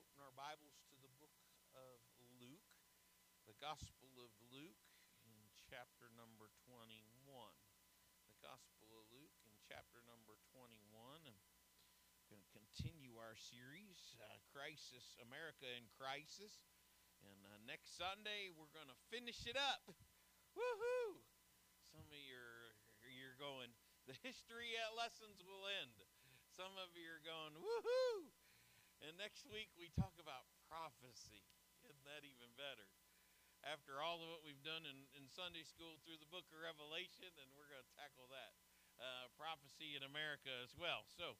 open our Bibles to the book of Luke, the Gospel of Luke in chapter number 21. The Gospel of Luke in chapter number 21. And going to continue our series, uh, Crisis, America in Crisis. And uh, next Sunday, we're going to finish it up. Woohoo! Some of you are you're going, the history lessons will end. Some of you are going, woohoo! And next week we talk about prophecy. Isn't that even better? After all of what we've done in, in Sunday school through the book of Revelation, and we're going to tackle that uh, prophecy in America as well. So,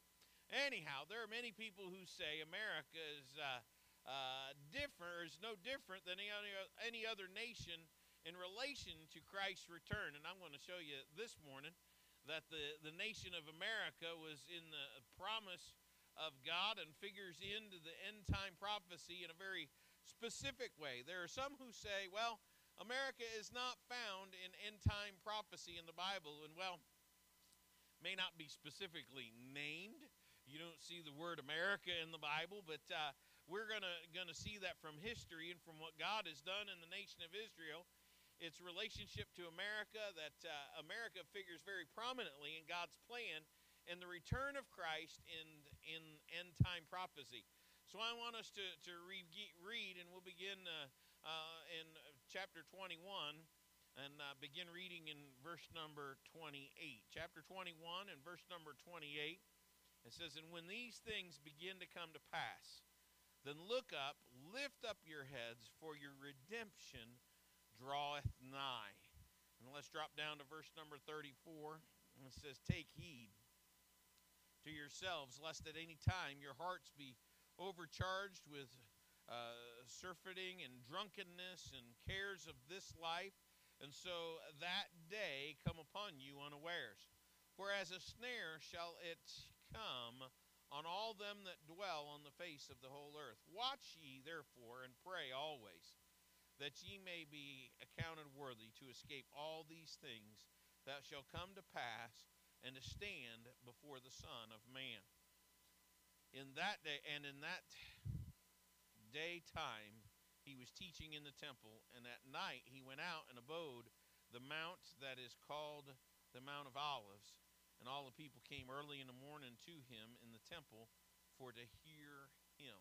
anyhow, there are many people who say America is uh, uh, different, or is no different than any other, any other nation in relation to Christ's return. And I'm going to show you this morning that the, the nation of America was in the promise of God and figures into the end time prophecy in a very specific way. There are some who say, well, America is not found in end time prophecy in the Bible, and well, may not be specifically named. You don't see the word America in the Bible, but uh, we're gonna gonna see that from history and from what God has done in the nation of Israel. Its relationship to America, that uh, America figures very prominently in God's plan and the return of Christ in in end time prophecy. So I want us to to re- read, and we'll begin uh, uh, in chapter 21 and uh, begin reading in verse number 28. Chapter 21 and verse number 28. It says, "And when these things begin to come to pass, then look up, lift up your heads, for your redemption draweth nigh." And let's drop down to verse number 34. And it says, Take heed to yourselves, lest at any time your hearts be overcharged with uh, surfeiting and drunkenness and cares of this life, and so that day come upon you unawares. For as a snare shall it come on all them that dwell on the face of the whole earth. Watch ye therefore and pray always, that ye may be accounted worthy to escape all these things that shall come to pass and to stand before the Son of Man. In that day, and in that day time he was teaching in the temple, and at night he went out and abode the mount that is called the Mount of Olives. And all the people came early in the morning to him in the temple for to hear him.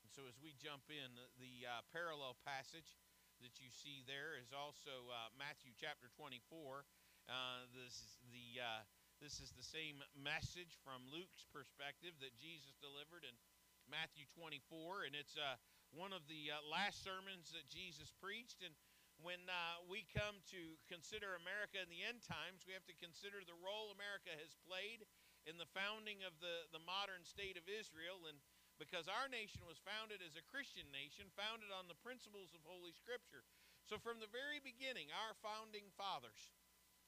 And so, as we jump in, the uh, parallel passage that you see there is also uh, Matthew chapter 24 uh, this is the uh, this is the same message from Luke's perspective that Jesus delivered in Matthew 24, and it's uh, one of the uh, last sermons that Jesus preached. And when uh, we come to consider America in the end times, we have to consider the role America has played in the founding of the, the modern state of Israel. And because our nation was founded as a Christian nation, founded on the principles of Holy Scripture. So from the very beginning, our founding fathers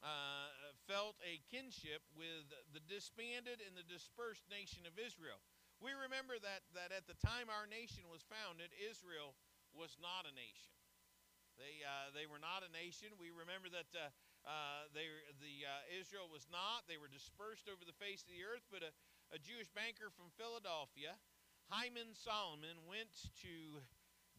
uh, felt a kinship with the disbanded and the dispersed nation of Israel. We remember that, that at the time our nation was founded, Israel was not a nation. They, uh, they were not a nation. We remember that uh, uh, they, the uh, Israel was not. They were dispersed over the face of the earth. But a, a Jewish banker from Philadelphia, Hyman Solomon, went to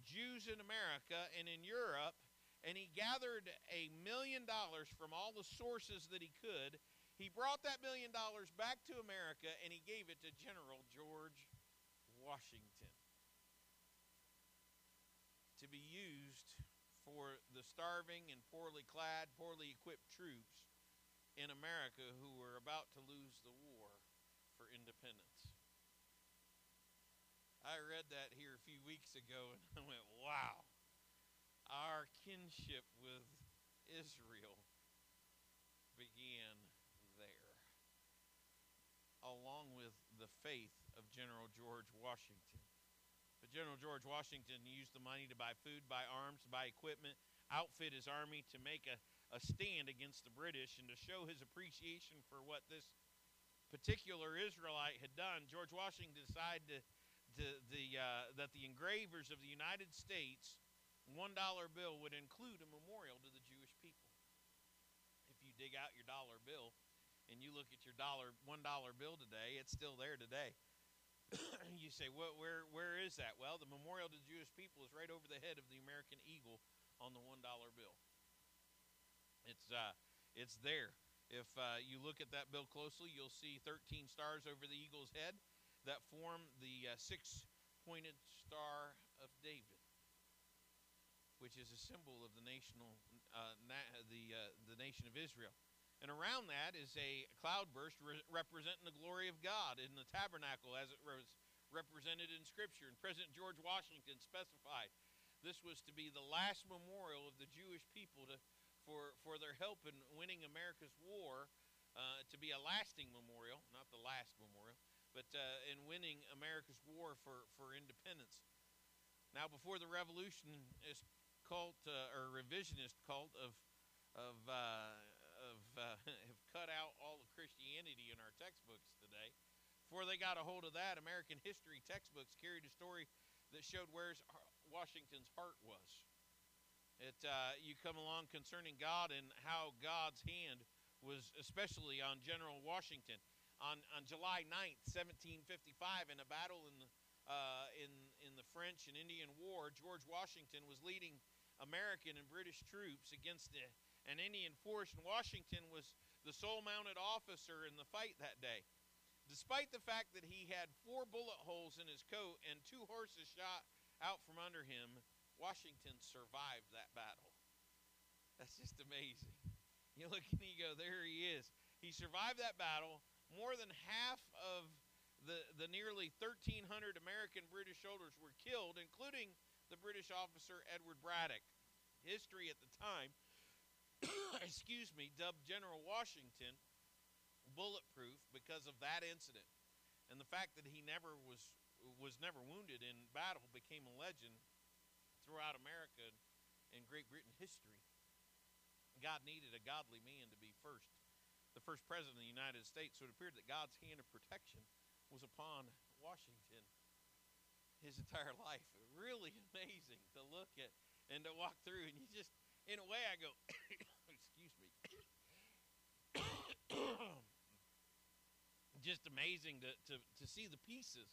Jews in America and in Europe and he gathered a million dollars from all the sources that he could. He brought that million dollars back to America and he gave it to General George Washington to be used for the starving and poorly clad, poorly equipped troops in America who were about to lose the war for independence. I read that here a few weeks ago and I went, wow our kinship with Israel began there, along with the faith of General George Washington. But General George Washington used the money to buy food, buy arms, buy equipment, outfit his army to make a, a stand against the British and to show his appreciation for what this particular Israelite had done. George Washington decided to, to the, uh, that the engravers of the United States one dollar bill would include a memorial to the Jewish people. If you dig out your dollar bill and you look at your dollar one dollar bill today, it's still there today. you, say, what, where, where is that? Well, the memorial to the Jewish people is right over the head of the American eagle on the $1 bill. It's, uh, it's there. If uh, you look at that bill closely, you'll see 13 stars over the eagle's head that form the uh, six pointed star of David, which is a symbol of the national, uh, na- the, uh, the nation of Israel. And around that is a cloudburst re- representing the glory of God in the tabernacle as it was represented in Scripture. And President George Washington specified this was to be the last memorial of the Jewish people to, for, for their help in winning America's war, uh, to be a lasting memorial, not the last memorial, but uh, in winning America's war for, for independence. Now, before the revolutionist cult uh, or revisionist cult of, of uh, of uh, have cut out all the Christianity in our textbooks today. Before they got a hold of that, American history textbooks carried a story that showed where Washington's heart was. It uh, you come along concerning God and how God's hand was especially on General Washington on, on July 9th, 1755, in a battle in the uh, in in the French and Indian War. George Washington was leading American and British troops against the an Indian force, and Washington was the sole mounted officer in the fight that day. Despite the fact that he had four bullet holes in his coat and two horses shot out from under him, Washington survived that battle. That's just amazing. You look and you go, there he is. He survived that battle. More than half of the, the nearly 1,300 American British soldiers were killed, including the British officer Edward Braddock. History at the time excuse me, dubbed General Washington bulletproof because of that incident. And the fact that he never was was never wounded in battle became a legend throughout America and Great Britain history. God needed a godly man to be first, the first president of the United States. So it appeared that God's hand of protection was upon Washington his entire life. Really amazing to look at and to walk through. And you just, in a way, I go, excuse me. just amazing to, to, to see the pieces.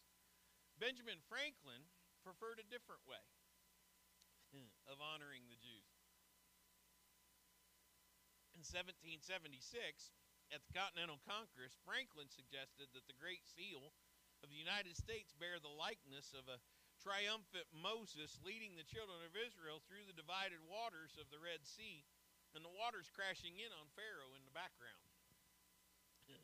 Benjamin Franklin preferred a different way of honoring the Jews. In 1776, at the Continental Congress, Franklin suggested that the Great Seal of the United States bear the likeness of a triumphant Moses leading the children of Israel through the divided waters of the Red Sea, and the waters crashing in on Pharaoh in the background.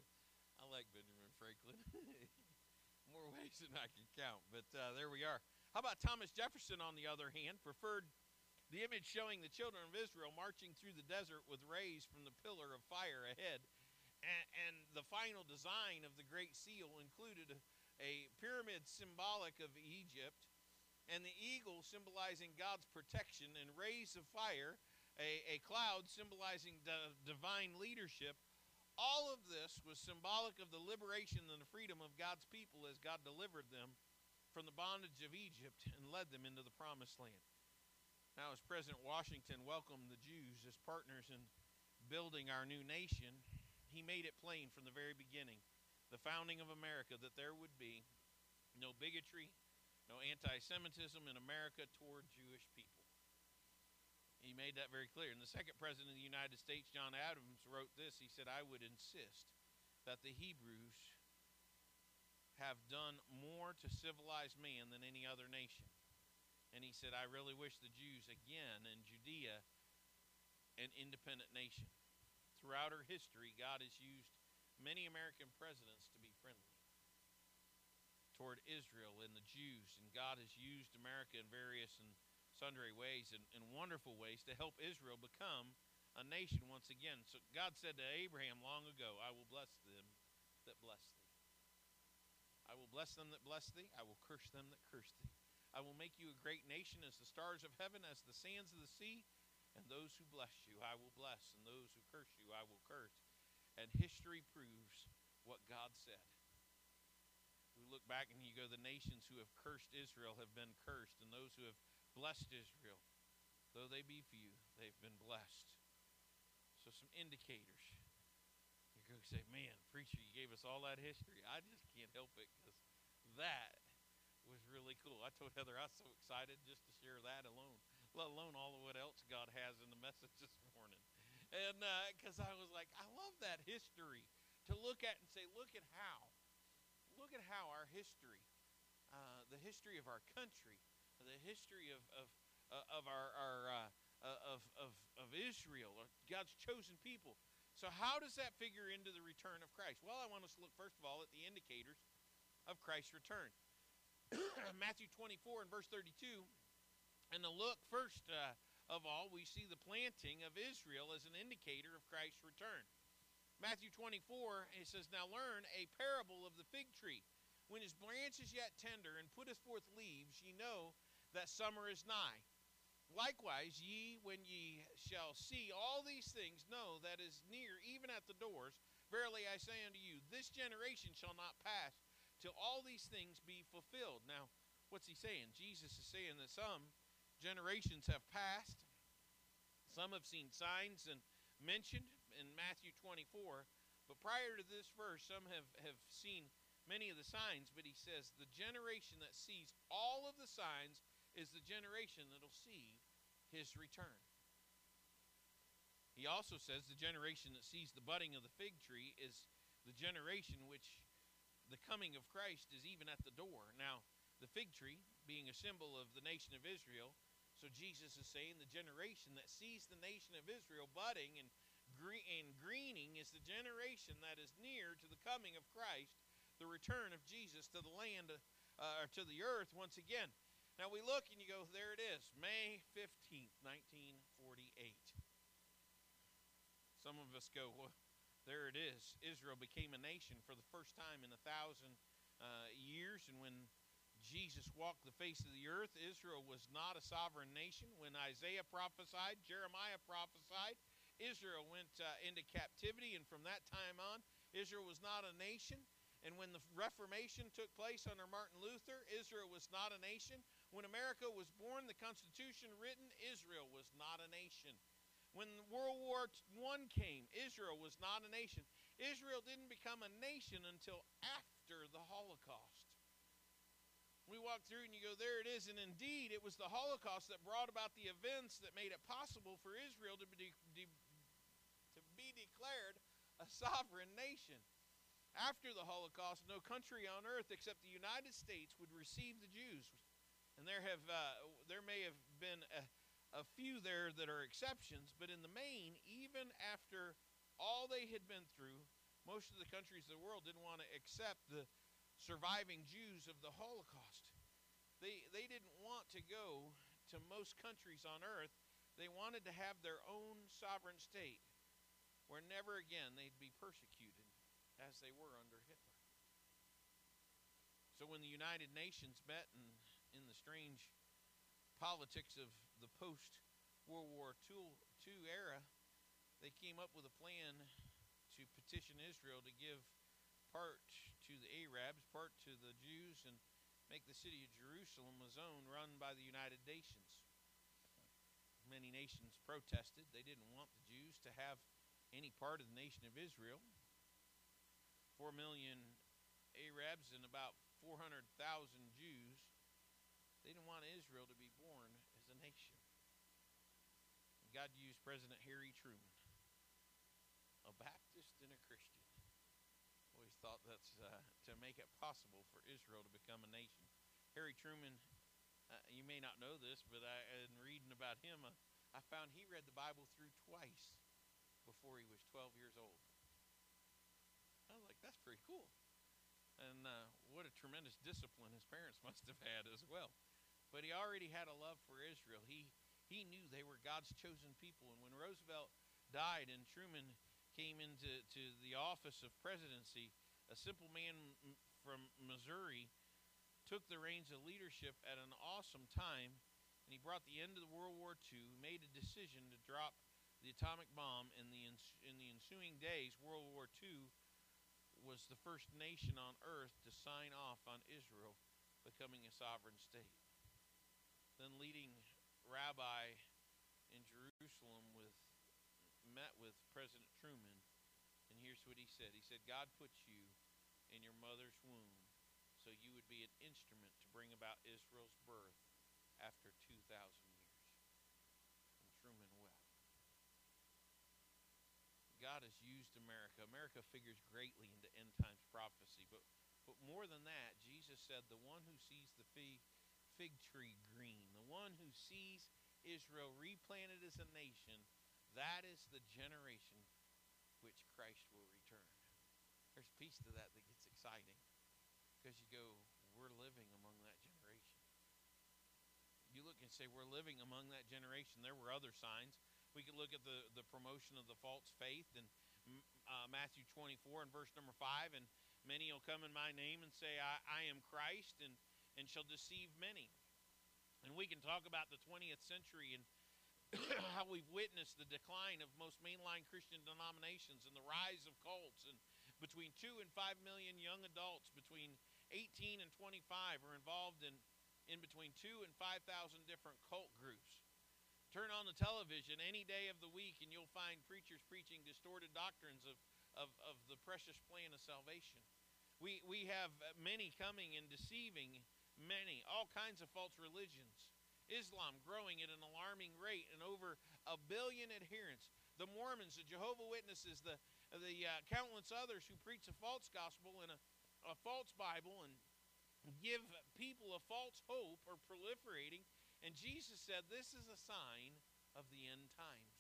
I like Benjamin Franklin. More ways than I can count, but uh, there we are. How about Thomas Jefferson, on the other hand, preferred the image showing the children of Israel marching through the desert with rays from the pillar of fire ahead. And, and the final design of the Great Seal included a, pyramid symbolic of Egypt, and the eagle symbolizing God's protection, and rays of fire, a, a cloud symbolizing the divine leadership, all of this was symbolic of the liberation and the freedom of God's people as God delivered them from the bondage of Egypt and led them into the promised land. Now, as President Washington welcomed the Jews as partners in building our new nation, he made it plain from the very beginning, the founding of America, that there would be no bigotry, no anti Semitism in America toward Jewish people. He made that very clear. And the second president of the United States, John Adams, wrote this. He said, I would insist that the Hebrews have done more to civilize man than any other nation. And he said, I really wish the Jews, again, in Judea, an independent nation. Throughout our history, God has used many American presidents to be friendly toward Israel and the Jews, and God has used America in various and sundry ways and, and wonderful ways to help Israel become a nation once again. So God said to Abraham long ago, I will bless them that bless thee. I will bless them that bless thee. I will curse them that curse thee. I will make you a great nation as the stars of heaven, as the sands of the sea. And those who bless you, I will bless. And those who curse you, I will curse. And history proves what God said. We look back and you go, the nations who have cursed Israel have been cursed, and those who have blessed Israel. Though they be few, they've been blessed. So, some indicators. Going to say, man, preacher, you gave us all that history. I just can't help it because that was really cool. I told Heather I was so excited just to share that alone, let alone all of what else God has in the message this morning. And because uh, I was like, I love that history to look at and say, look at how, look at how our history, uh, the history of our country, the history of of uh, of our, our uh, uh, of, of of Israel, God's chosen people. So how does that figure into the return of Christ? Well, I want us to look first of all at the indicators of Christ's return. Matthew 24 and verse 32. And to look first uh, of all, we see the planting of Israel as an indicator of Christ's return. Matthew 24, it says, Now learn a parable of the fig tree. When his branch is yet tender and putteth forth leaves, ye know that summer is nigh. Likewise, ye, when ye shall see all these things, know that is near, even at the doors. Verily I say unto you, this generation shall not pass till all these things be fulfilled. Now, what's he saying? Jesus is saying that some generations have passed, some have seen signs and mentioned in Matthew 24, but prior to this verse, some have, have seen many of the signs, but he says the generation that sees all of the signs is the generation that'll see his return. He also says the generation that sees the budding of the fig tree is the generation which the coming of Christ is even at the door. Now, the fig tree being a symbol of the nation of Israel, so Jesus is saying the generation that sees the nation of Israel budding and, and greening is the generation that is near to the coming of Christ, the return of Jesus to the land, uh, or to the earth once again. Now we look and you go, there it is, May 15th, 1948. Some of us go, well, there it is. Israel became a nation for the first time in a thousand uh, years. And when Jesus walked the face of the earth, Israel was not a sovereign nation. When Isaiah prophesied, Jeremiah prophesied, Israel went uh, into captivity. And from that time on, Israel was not a nation. And when the Reformation took place under Martin Luther, Israel was not a nation. When America was born, the Constitution written, Israel was not a nation. When World War I came, Israel was not a nation. Israel didn't become a nation until after the Holocaust. We walk through and you go, there it is. And indeed, it was the Holocaust that brought about the events that made it possible for Israel to be, de- to be declared a sovereign nation. After the Holocaust, no country on earth except the United States would receive the Jews. And there have uh, there may have been a, a few there that are exceptions, but in the main, even after all they had been through, most of the countries of the world didn't want to accept the surviving Jews of the Holocaust. They, they didn't want to go to most countries on earth. They wanted to have their own sovereign state where never again they'd be persecuted as they were under Hitler. So when the United Nations met in, in the strange politics of the post World War II, era, they came up with a plan to petition Israel to give part to the Arabs, part to the Jews, and make the city of Jerusalem a zone run by the United Nations. Many nations protested. They didn't want the Jews to have any part of the nation of Israel. Four million Arabs and about 400,000 Jews. They didn't want Israel to be born as a nation. God used President Harry Truman, a Baptist and a Christian. Always thought that's uh, to make it possible for Israel to become a nation. Harry Truman, uh, you may not know this, but I, in reading about him, uh, I found he read the Bible through twice before he was 12 years old. I was like, that's pretty cool. And uh, what a tremendous discipline his parents must have had as well. But he already had a love for Israel. He he knew they were God's chosen people. And when Roosevelt died and Truman came into to the office of presidency, a simple man from Missouri took the reins of leadership at an awesome time, and he brought the end of the World War II. Made a decision to drop the atomic bomb in the in the ensuing days. World War II was the first nation on earth to sign off on Israel becoming a sovereign state then leading rabbi in Jerusalem with met with President Truman, and here's what he said. He said, God put you in your mother's womb so you would be an instrument to bring about Israel's birth after 2,000 years. And Truman wept. God has used America. America figures greatly into end times prophecy, but but more than that, Jesus said, "The one who sees the fig, fig tree green, the one who sees Israel replanted as a nation, that is the generation which Christ will return." There's a piece to that that exciting because you go, "We're living among that generation." You look and say, "We're living among that generation." There were other signs we could look at the, the promotion of the false faith in uh, Matthew 24 and verse number 5. And many will come in my name and say, I, I am Christ, and, and shall deceive many. And we can talk about the 20th century and how we've witnessed the decline of most mainline Christian denominations and the rise of cults. And between 2 and 5 million young adults between 18 and 25 are involved in, in between 2 and 5,000 different cult groups. Turn on the television any day of the week, and you'll find preachers preaching distorted doctrines of, of, of the precious plan of salvation. We, we have many coming and deceiving many, all kinds of false religions. Islam growing at an alarming rate and over a billion adherents. The Mormons, the Jehovah Witnesses, the, the uh, countless others who preach a false gospel and a, a false Bible and give people a false hope are proliferating and Jesus said, This is a sign of the end times.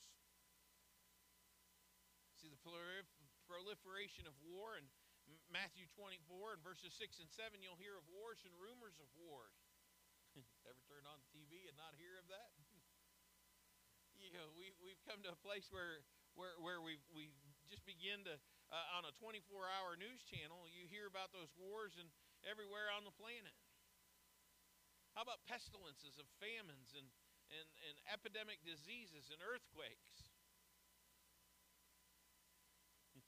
See the proliferation of war in Matthew 24 and verses 6 and 7, you'll hear of wars and rumors of wars. Ever turn on TV and not hear of that? you know, we, we've come to a place where, where, where we we just begin to, uh, on a 24 hour news channel, you hear about those wars and everywhere on the planet. How about pestilences of famines and, and, and epidemic diseases and earthquakes?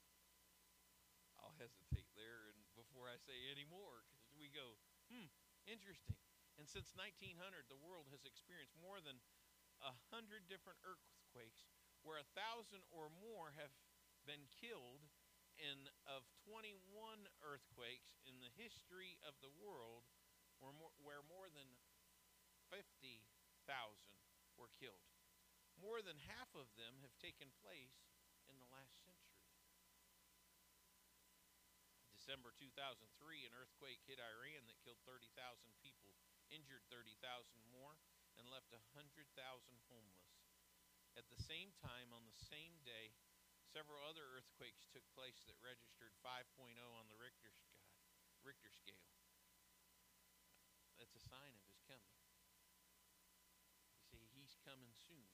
I'll hesitate there and before I say any more because we go, hmm, interesting. And since 1900, the world has experienced more than a hundred different earthquakes, where a thousand or more have been killed. And of 21 earthquakes in the history of the world, where more, where more than 50,000 were killed. More than half of them have taken place in the last century. December 2003, an earthquake hit Iran that killed 30,000 people, injured 30,000 more, and left 100,000 homeless. At the same time, on the same day, several other earthquakes took place that registered 5.0 on the Richter, Richter scale. That's a sign of his coming. You see, he's coming soon.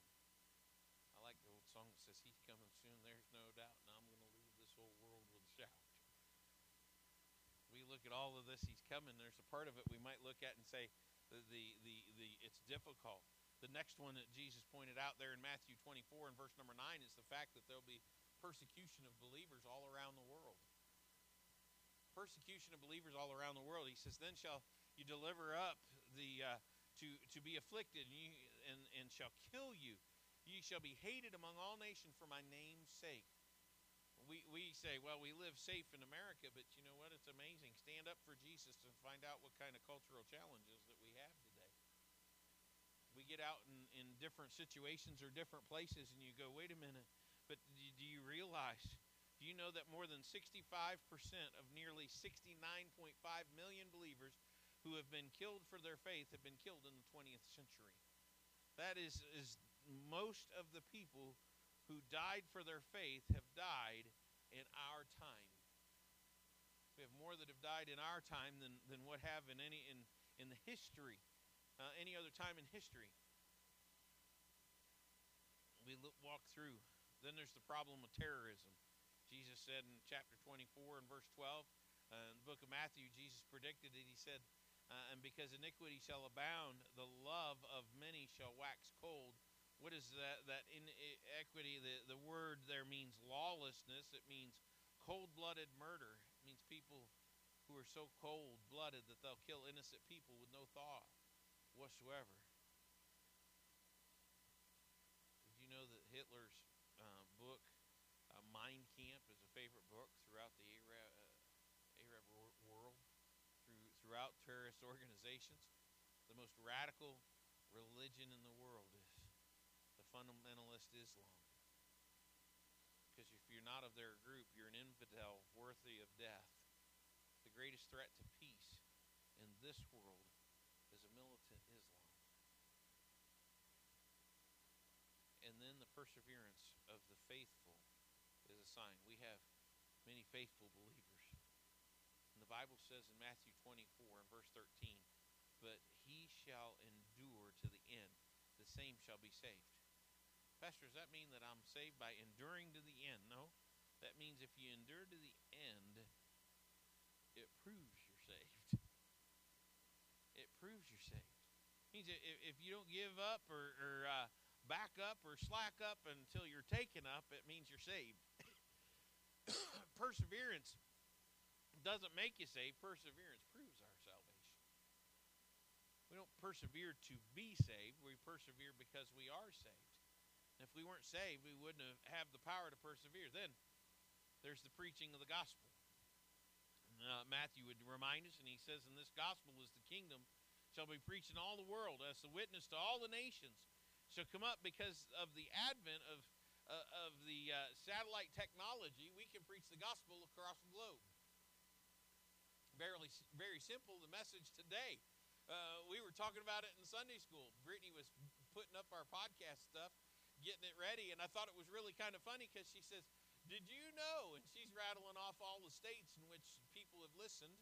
I like the old song that says, He's coming soon, there's no doubt, and I'm going to leave this whole world with a shout. We look at all of this, he's coming. There's a part of it we might look at and say, the, the, the, the it's difficult. The next one that Jesus pointed out there in Matthew 24 and verse number 9 is the fact that there'll be persecution of believers all around the world. Persecution of believers all around the world. He says, Then shall you deliver up the uh, to to be afflicted, and, you, and and shall kill you. Ye shall be hated among all nations for my name's sake. We, we say, well, we live safe in America, but you know what? It's amazing. Stand up for Jesus and find out what kind of cultural challenges that we have today. We get out in, in different situations or different places, and you go, wait a minute, but do you realize do you know that more than 65% of nearly 69.5 million believers who have been killed for their faith have been killed in the 20th century. That is, is most of the people who died for their faith have died in our time. We have more that have died in our time than, than what have in any in, in the history, uh, any other time in history. We look, walk through. Then there's the problem of terrorism. Jesus said in chapter 24 and verse 12, uh, in the book of Matthew, Jesus predicted it. He said, uh, and because iniquity shall abound, the love of many shall wax cold. What is that? That inequity, the, the word there means lawlessness. It means cold blooded murder. It means people who are so cold blooded that they'll kill innocent people with no thought whatsoever. Did you know that Hitler's uh, book, uh, Mein Kampf, is a favorite book throughout the Arab, uh, Arab world? throughout terrorist organizations. the most radical religion in the world is the fundamentalist Islam. Because if you're not of their group, you're an infidel worthy of death. The greatest threat to peace in this world is a militant Islam. And then the perseverance of the faithful is a sign. We have many faithful believers. The Bible says in Matthew 24 and verse 13, but he shall endure to the end, the same shall be saved. Pastor, does that mean that I'm saved by enduring to the end? No. That means if you endure to the end, it proves you're saved. It proves you're saved. It means if, you don't give up or, or uh, back up or slack up until you're taken up, it means you're saved. Perseverance doesn't make you saved. Perseverance proves our salvation. We don't persevere to be saved. We persevere because we are saved. And if we weren't saved, we wouldn't have, the power to persevere. Then there's the preaching of the gospel. Uh, Matthew would remind us, and he says, "In this gospel is the kingdom shall be preached in all the world as a witness to all the nations." Shall come up because of the advent of uh, of the uh, satellite technology. We can preach the gospel across the globe. Very, very simple. The message today. Uh, we were talking about it in Sunday school. Brittany was putting up our podcast stuff, getting it ready, and I thought it was really kind of funny because she says, did you know? And she's rattling off all the states in which people have listened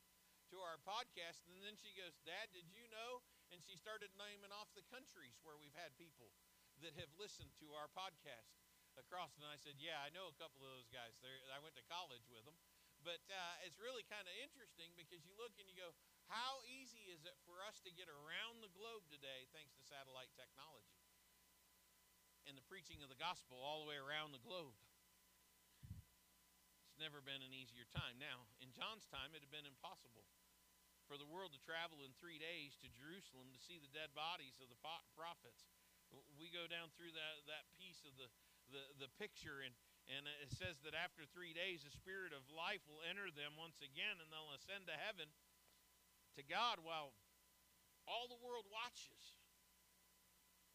to our podcast. And then she goes, Dad, did you know? And she started naming off the countries where we've had people that have listened to our podcast across. And I said, Yeah, I know a couple of those guys. They're, I went to college with them. But uh, it's really kind of interesting because you look and you go, How easy is it for us to get around the globe today thanks to satellite technology? And the preaching of the gospel all the way around the globe It's never been an easier time. Now, in John's time, it had been impossible for the world to travel in three days to Jerusalem to see the dead bodies of the prophets. We go down through that, that piece of the, the, the picture, and, and it says that after three days, the Spirit of life will enter them once again, and they'll ascend to heaven to God while all the world watches.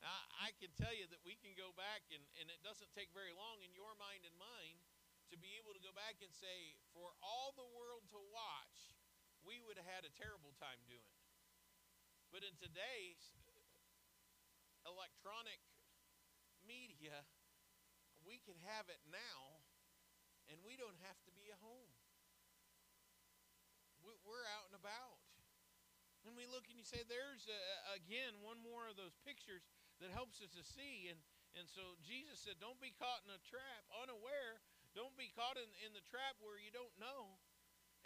I, I can tell you that we can go back, and, and it doesn't take very long in your mind and mine to be able to go back and say, for all the world to watch, we would have had a terrible time doing it. But in today's electronic media, we can have it now, and we don't have to be at home. We're out and about. And we look and you say, there's, a, again, one more of those pictures that helps us to see. And, and so Jesus said, don't be caught in a trap unaware don't be caught in, in the trap where you don't know.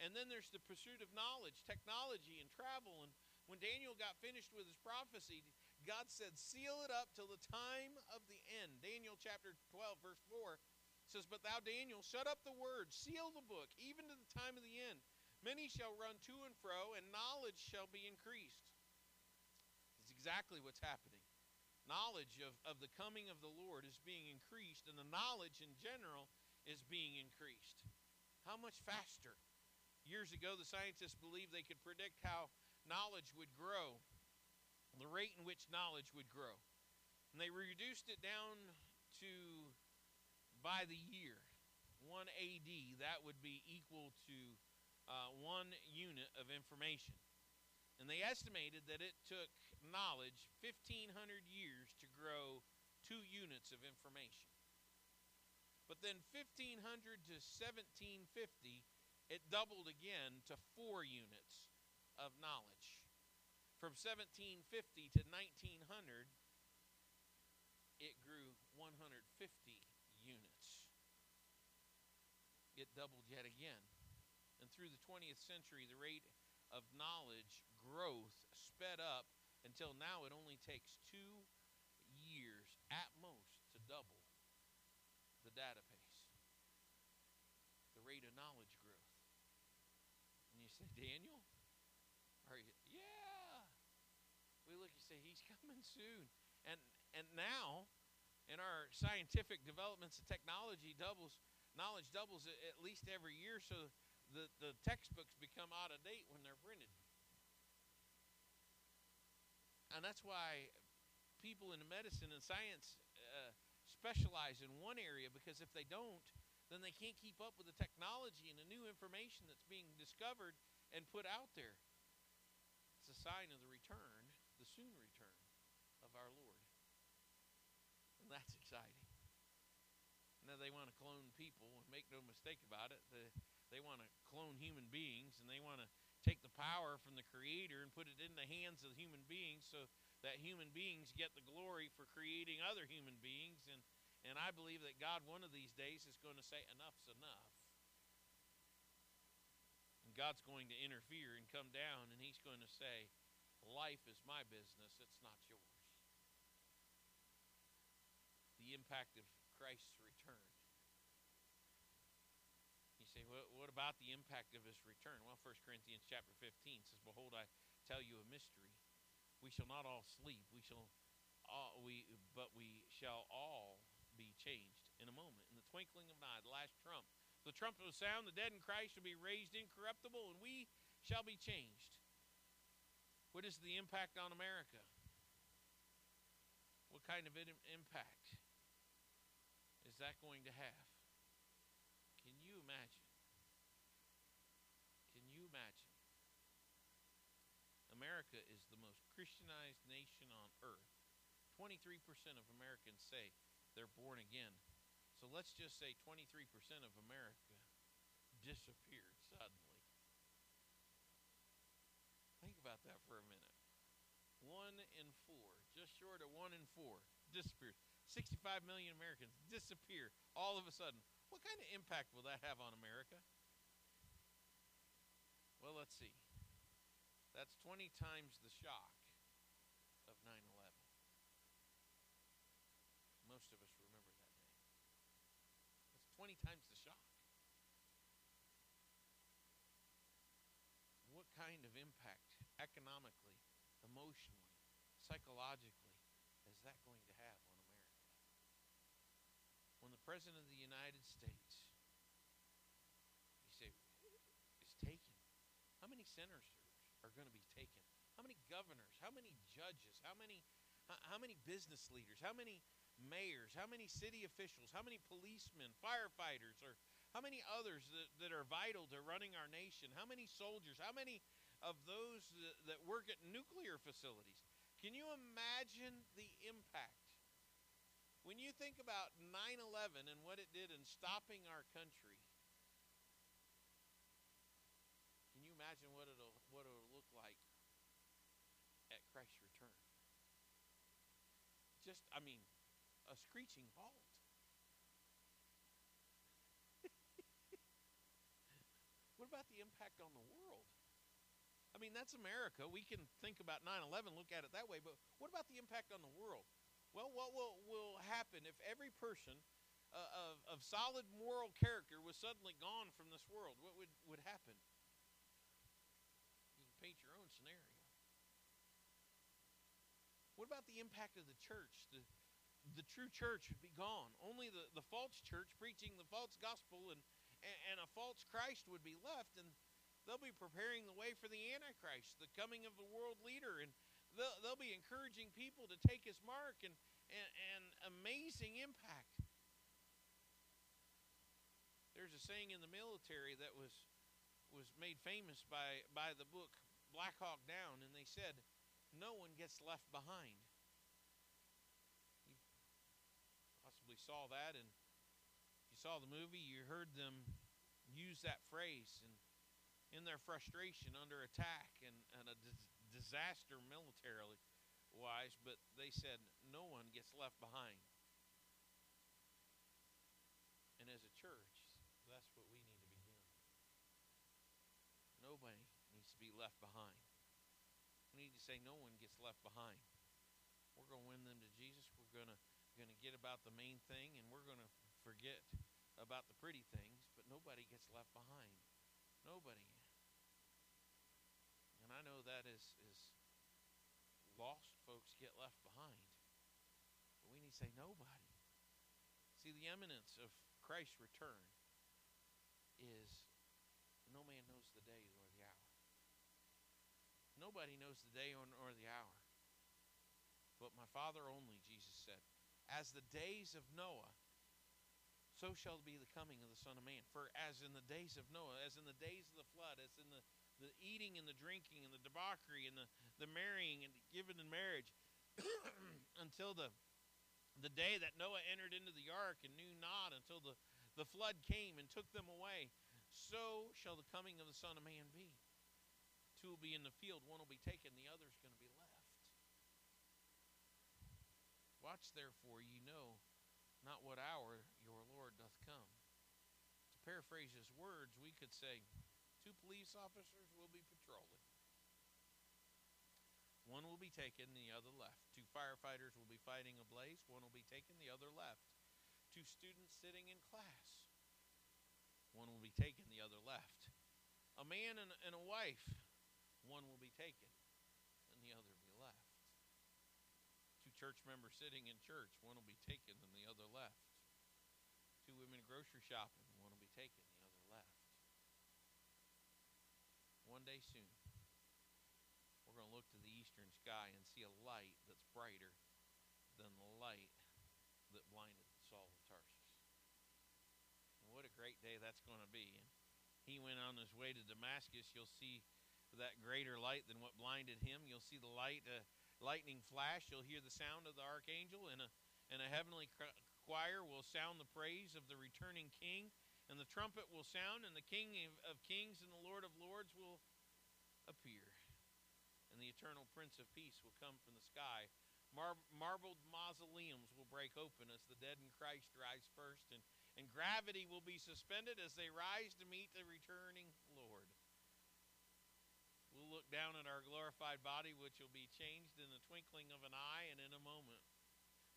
And then there's the pursuit of knowledge, technology, and travel. And when Daniel got finished with his prophecy, God said, Seal it up till the time of the end. Daniel chapter 12, verse 4 says, But thou, Daniel, shut up the word, seal the book, even to the time of the end. Many shall run to and fro, and knowledge shall be increased. It's exactly what's happening. Knowledge of, of the coming of the Lord is being increased, and the knowledge in general is being increased. How much faster? Years ago, the scientists believed they could predict how knowledge would grow, the rate in which knowledge would grow. And they reduced it down to by the year, 1 AD, that would be equal to uh, one unit of information. And they estimated that it took knowledge 1,500 years to grow two units of information. But then 1500 to 1750, it doubled again to four units of knowledge. From 1750 to 1900, it grew 150 units. It doubled yet again. And through the 20th century, the rate of knowledge growth sped up until now it only takes two years at most to double the database, the rate of knowledge growth. And you say, Daniel, are you? Yeah. We look, you say, he's coming soon. And and now, in our scientific developments and technology doubles, knowledge doubles at least every year, so the, the textbooks become out of date when they're printed. and that's why people in medicine and science uh, specialize in one area because if they don't, then they can't keep up with the technology and the new information that's being discovered and put out there. It's a sign of the return, the soon return of our Lord. And that's exciting. Now they want to clone people, and make no mistake about it. The, they want to clone human beings, and they want to take the power from the Creator and put it in the hands of human beings, so that human beings get the glory for creating other human beings. And and I believe that God one of these days is going to say enough's enough. And God's going to interfere and come down, and He's going to say, "Life is my business; it's not yours." The impact of Christ's return. You say, well, what about the impact of his return? Well, 1 Corinthians chapter 15 says, Behold, I tell you a mystery. We shall not all sleep. We shall all, we, but we shall all be changed in a moment, in the twinkling of an eye, the last trump. The trumpet will sound, the dead in Christ shall be raised incorruptible, and we shall be changed. What is the impact on America? What kind of impact? is that going to have? Can you imagine? Can you imagine? America is the most Christianized nation on earth. 23% of Americans say they're born again. So let's just say 23% of America disappeared suddenly. Think about that for a minute. One in four, just short of one in four, disappeared. 65 million Americans disappear all of a sudden. What kind of impact will that have on America? Well, let's see. That's 20 times the shock of 9 11. Most of us remember that day. That's 20 times the shock. What kind of impact economically, emotionally, psychologically is that going to have on America? when the President of the United States, you say, is taken, how many senators are going to be taken? How many governors? How many judges? How many, how many business leaders? How many mayors? How many city officials? How many policemen, firefighters, or how many others that, that are vital to running our nation? How many soldiers? How many of those that, that work at nuclear facilities? Can you imagine the impact when you think about 9 11 and what it did in stopping our country, can you imagine what it'll, what it'll look like at Christ's return? Just, I mean, a screeching halt. what about the impact on the world? I mean, that's America. We can think about 9 11, look at it that way, but what about the impact on the world? Well, what will, will happen if every person uh, of, of solid moral character was suddenly gone from this world? What would, would happen? You can paint your own scenario. What about the impact of the church? The, the true church would be gone. Only the, the false church preaching the false gospel and, and, and a false Christ would be left, and they'll be preparing the way for the Antichrist, the coming of the world leader. And they'll, they'll be encouraging people to take his mark and, and, and amazing impact. There's a saying in the military that was was made famous by, by the book Black Hawk Down, and they said, No one gets left behind. You possibly saw that, and you saw the movie, you heard them use that phrase and in their frustration under attack and, and a disaster militarily wise, but they said no one gets left behind. And as a church, that's what we need to be doing. Nobody needs to be left behind. We need to say no one gets left behind. We're going to win them to Jesus. We're going to going to get about the main thing and we're going to forget about the pretty things, but nobody gets left behind. Nobody. I know that is is lost folks get left behind. But we need to say nobody. See, the eminence of Christ's return is no man knows the day or the hour. Nobody knows the day or, or the hour. But my Father only, Jesus said. As the days of Noah, so shall be the coming of the Son of Man. For as in the days of Noah, as in the days of the flood, as in the, the eating and the drinking and the debauchery and the, the marrying and giving in marriage, until the the day that Noah entered into the ark and knew not until the, the flood came and took them away, so shall the coming of the Son of Man be. Two will be in the field, one will be taken, the other is going to be left. Watch therefore, you know not what hour your Lord doth come. To paraphrase his words, we could say, two police officers will be patrolling. One will be taken, the other left. Two firefighters will be fighting a blaze. One will be taken, the other left. Two students sitting in class. One will be taken, the other left. A man and, and a wife. One will be taken, and the other be left. Two church members sitting in church. One will be taken, and the other left. Two women grocery shopping. One will be taken, the other left. One day soon we're going to look to the eastern sky and see a light that's brighter than the light that blinded Saul of Tarsus. And what a great day that's going to be. And he went on his way to Damascus. You'll see that greater light than what blinded him. You'll see the light, uh, lightning flash. You'll hear the sound of the archangel, and a, and a heavenly choir will sound the praise of the returning king. And the trumpet will sound, and the King of kings and the Lord of lords will appear and the eternal Prince of Peace will come from the sky. Mar- marbled mausoleums will break open as the dead in Christ rise first, and, and gravity will be suspended as they rise to meet the returning Lord. We'll look down at our glorified body, which will be changed in the twinkling of an eye and in a moment.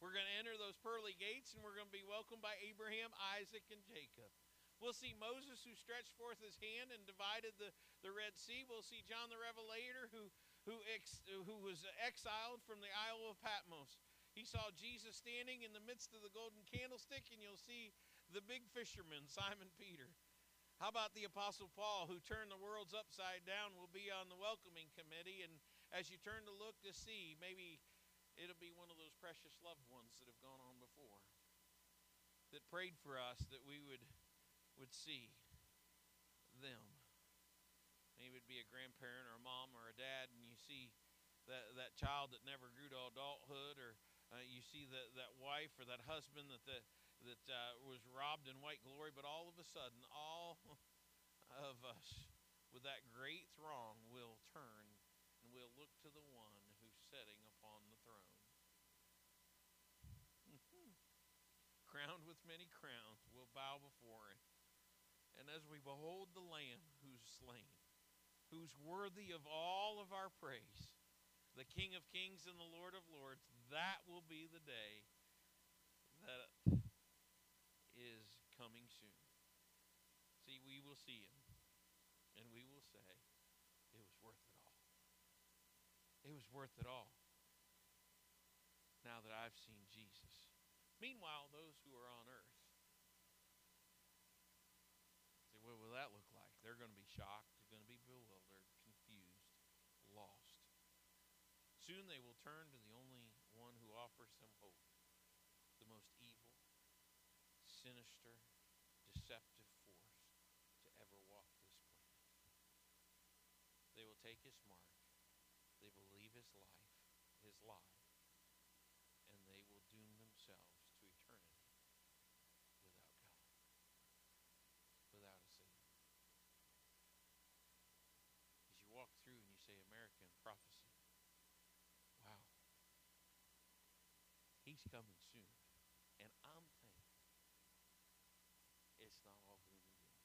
We're going to enter those pearly gates, and we're going to be welcomed by Abraham, Isaac, and Jacob. We'll see Moses who stretched forth his hand and divided the, the Red Sea. We'll see John the Revelator who, who, ex, who was exiled from the Isle of Patmos. He saw Jesus standing in the midst of the golden candlestick, and you'll see the big fisherman, Simon Peter. How about the Apostle Paul, who turned the worlds upside down, will be on the welcoming committee. And as you turn to look to see, maybe it'll be one of those precious loved ones that have gone on before that prayed for us that we would would see them. Maybe it'd be a grandparent or a mom or a dad, and you see that that child that never grew to adulthood, or uh, you see that that wife or that husband that the, that uh, was robbed in white glory, but all of a sudden, all of us with that great throng will turn and we'll look to the one who's sitting upon the throne. Crowned with many crowns, we'll bow before him. And as we behold the Lamb who's slain, who's worthy of all of our praise, the King of kings and the Lord of lords, that will be the day that is coming soon. See, we will see him, and we will say, it was worth it all. It was worth it all. Now that I've seen Jesus. Meanwhile, those who are on earth, what that look like? They're going to be shocked, they're going to be bewildered, confused, lost. Soon they will turn to the only one who offers them hope, the most evil, sinister, deceptive force to ever walk this planet. They will take his mark, they will leave his life, his lie, and they will doom themselves to eternity walk through and you say American prophecy. Wow. He's coming soon. And I'm thankful it's not all gloom and doom.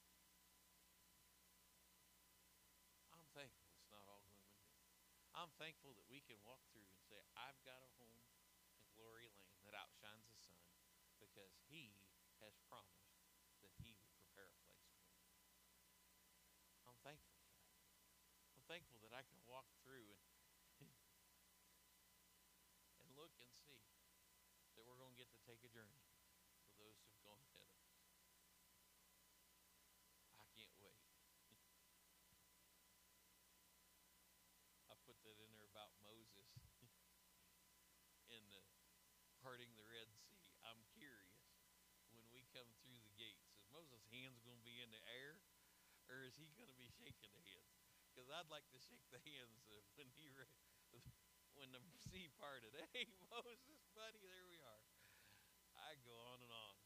I'm thankful it's not all gloom and doom. I'm thankful that we can walk through and say, I've got a home in glory land that outshines the sun because he has promised that he would prepare a place for me. I'm thankful for that. I'm thankful that I can walk through and get to take a journey for those who've gone ahead of us. I can't wait. I put that in there about Moses and the parting the Red Sea. I'm curious when we come through the gates, is Moses' hands going to be in the air or is he going to be shaking the hands? Because I'd like to shake the hands when he when the sea parted. Hey, Moses, buddy, there we are. I go on and on.